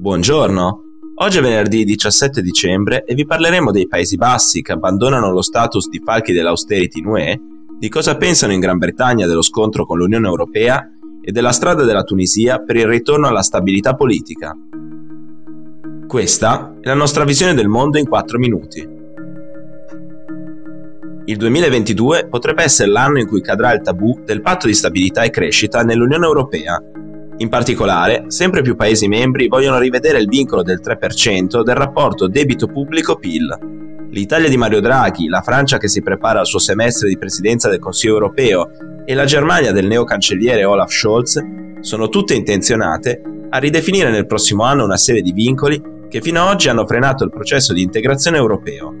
Buongiorno, oggi è venerdì 17 dicembre e vi parleremo dei Paesi Bassi che abbandonano lo status di falchi dell'austerity in UE, di cosa pensano in Gran Bretagna dello scontro con l'Unione Europea e della strada della Tunisia per il ritorno alla stabilità politica. Questa è la nostra visione del mondo in 4 minuti. Il 2022 potrebbe essere l'anno in cui cadrà il tabù del patto di stabilità e crescita nell'Unione Europea in particolare, sempre più Paesi membri vogliono rivedere il vincolo del 3% del rapporto debito pubblico-PIL. L'Italia di Mario Draghi, la Francia che si prepara al suo semestre di presidenza del Consiglio europeo e la Germania del neocancelliere Olaf Scholz sono tutte intenzionate a ridefinire nel prossimo anno una serie di vincoli che fino ad oggi hanno frenato il processo di integrazione europeo.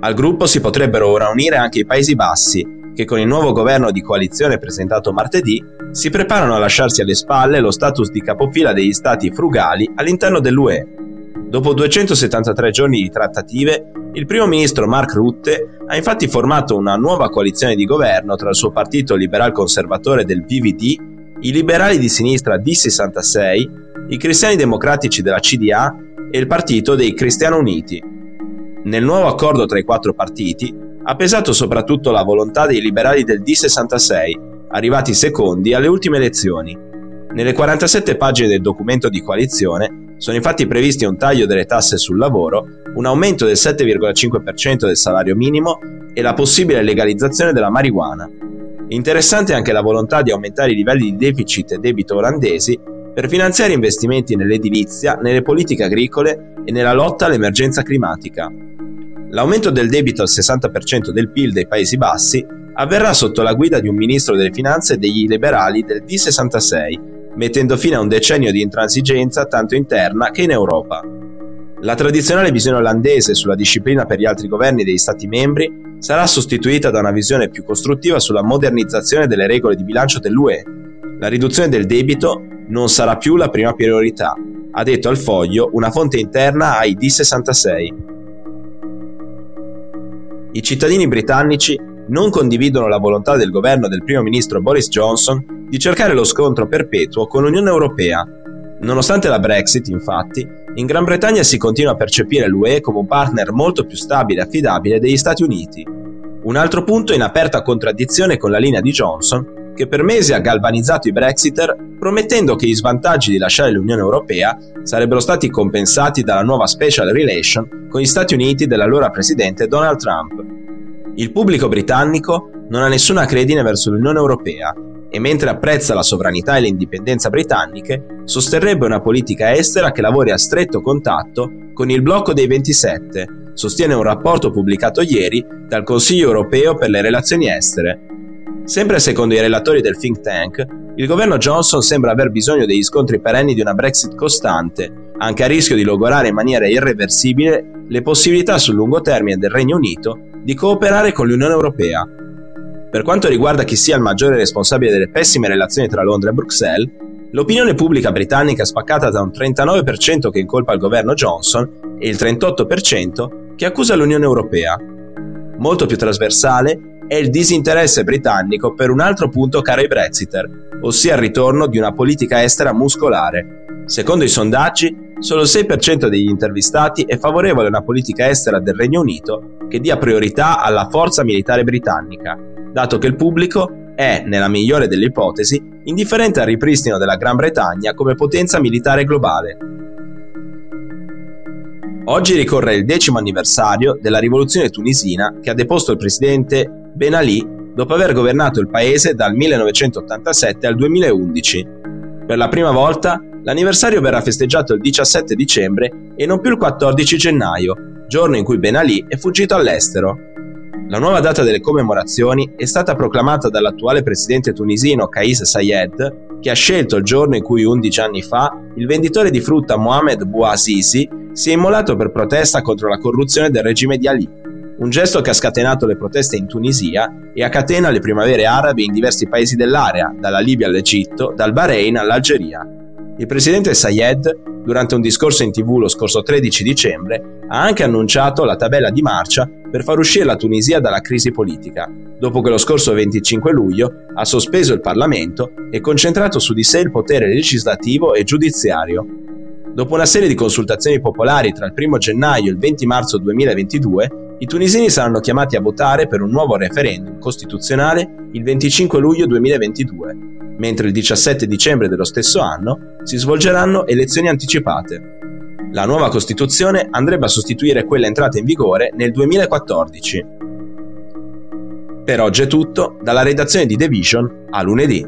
Al gruppo si potrebbero ora unire anche i Paesi Bassi, che con il nuovo governo di coalizione presentato martedì si preparano a lasciarsi alle spalle lo status di capofila degli stati frugali all'interno dell'UE. Dopo 273 giorni di trattative, il primo ministro Mark Rutte ha infatti formato una nuova coalizione di governo tra il suo partito liberal conservatore del VVD, i liberali di sinistra D66, i cristiani democratici della CDA e il partito dei Cristiano Uniti. Nel nuovo accordo tra i quattro partiti ha pesato soprattutto la volontà dei liberali del D66, arrivati secondi alle ultime elezioni. Nelle 47 pagine del documento di coalizione sono infatti previsti un taglio delle tasse sul lavoro, un aumento del 7,5% del salario minimo e la possibile legalizzazione della marijuana. Interessante anche la volontà di aumentare i livelli di deficit e debito olandesi per finanziare investimenti nell'edilizia, nelle politiche agricole e nella lotta all'emergenza climatica. L'aumento del debito al 60% del PIL dei Paesi Bassi avverrà sotto la guida di un ministro delle finanze degli liberali del D66, mettendo fine a un decennio di intransigenza tanto interna che in Europa. La tradizionale visione olandese sulla disciplina per gli altri governi degli Stati membri sarà sostituita da una visione più costruttiva sulla modernizzazione delle regole di bilancio dell'UE. La riduzione del debito non sarà più la prima priorità, ha detto al foglio una fonte interna ai D66. I cittadini britannici non condividono la volontà del governo del primo ministro Boris Johnson di cercare lo scontro perpetuo con l'Unione Europea. Nonostante la Brexit, infatti, in Gran Bretagna si continua a percepire l'UE come un partner molto più stabile e affidabile degli Stati Uniti. Un altro punto in aperta contraddizione con la linea di Johnson che per mesi ha galvanizzato i Brexiter promettendo che gli svantaggi di lasciare l'Unione Europea sarebbero stati compensati dalla nuova special relation con gli Stati Uniti dell'allora presidente Donald Trump. Il pubblico britannico non ha nessuna credine verso l'Unione Europea e mentre apprezza la sovranità e l'indipendenza britanniche, sosterrebbe una politica estera che lavori a stretto contatto con il blocco dei 27, sostiene un rapporto pubblicato ieri dal Consiglio europeo per le relazioni estere, Sempre secondo i relatori del think tank, il governo Johnson sembra aver bisogno degli scontri perenni di una Brexit costante, anche a rischio di logorare in maniera irreversibile le possibilità sul lungo termine del Regno Unito di cooperare con l'Unione Europea. Per quanto riguarda chi sia il maggiore responsabile delle pessime relazioni tra Londra e Bruxelles, l'opinione pubblica britannica è spaccata da un 39% che incolpa il governo Johnson e il 38% che accusa l'Unione Europea. Molto più trasversale è il disinteresse britannico per un altro punto caro ai Brexiter, ossia il ritorno di una politica estera muscolare. Secondo i sondaggi, solo il 6% degli intervistati è favorevole a una politica estera del Regno Unito che dia priorità alla forza militare britannica, dato che il pubblico è, nella migliore delle ipotesi, indifferente al ripristino della Gran Bretagna come potenza militare globale. Oggi ricorre il decimo anniversario della rivoluzione tunisina che ha deposto il presidente Ben Ali dopo aver governato il paese dal 1987 al 2011. Per la prima volta l'anniversario verrà festeggiato il 17 dicembre e non più il 14 gennaio, giorno in cui Ben Ali è fuggito all'estero. La nuova data delle commemorazioni è stata proclamata dall'attuale presidente tunisino Kais Sayed, che ha scelto il giorno in cui 11 anni fa il venditore di frutta Mohamed Bouazizi si è immolato per protesta contro la corruzione del regime di Ali un gesto che ha scatenato le proteste in Tunisia e a catena le primavere arabe in diversi paesi dell'area, dalla Libia all'Egitto, dal Bahrain all'Algeria. Il presidente Sayed, durante un discorso in tv lo scorso 13 dicembre, ha anche annunciato la tabella di marcia per far uscire la Tunisia dalla crisi politica, dopo che lo scorso 25 luglio ha sospeso il Parlamento e concentrato su di sé il potere legislativo e giudiziario. Dopo una serie di consultazioni popolari tra il 1 gennaio e il 20 marzo 2022, i tunisini saranno chiamati a votare per un nuovo referendum costituzionale il 25 luglio 2022, mentre il 17 dicembre dello stesso anno si svolgeranno elezioni anticipate. La nuova Costituzione andrebbe a sostituire quella entrata in vigore nel 2014. Per oggi è tutto, dalla redazione di The Vision a lunedì.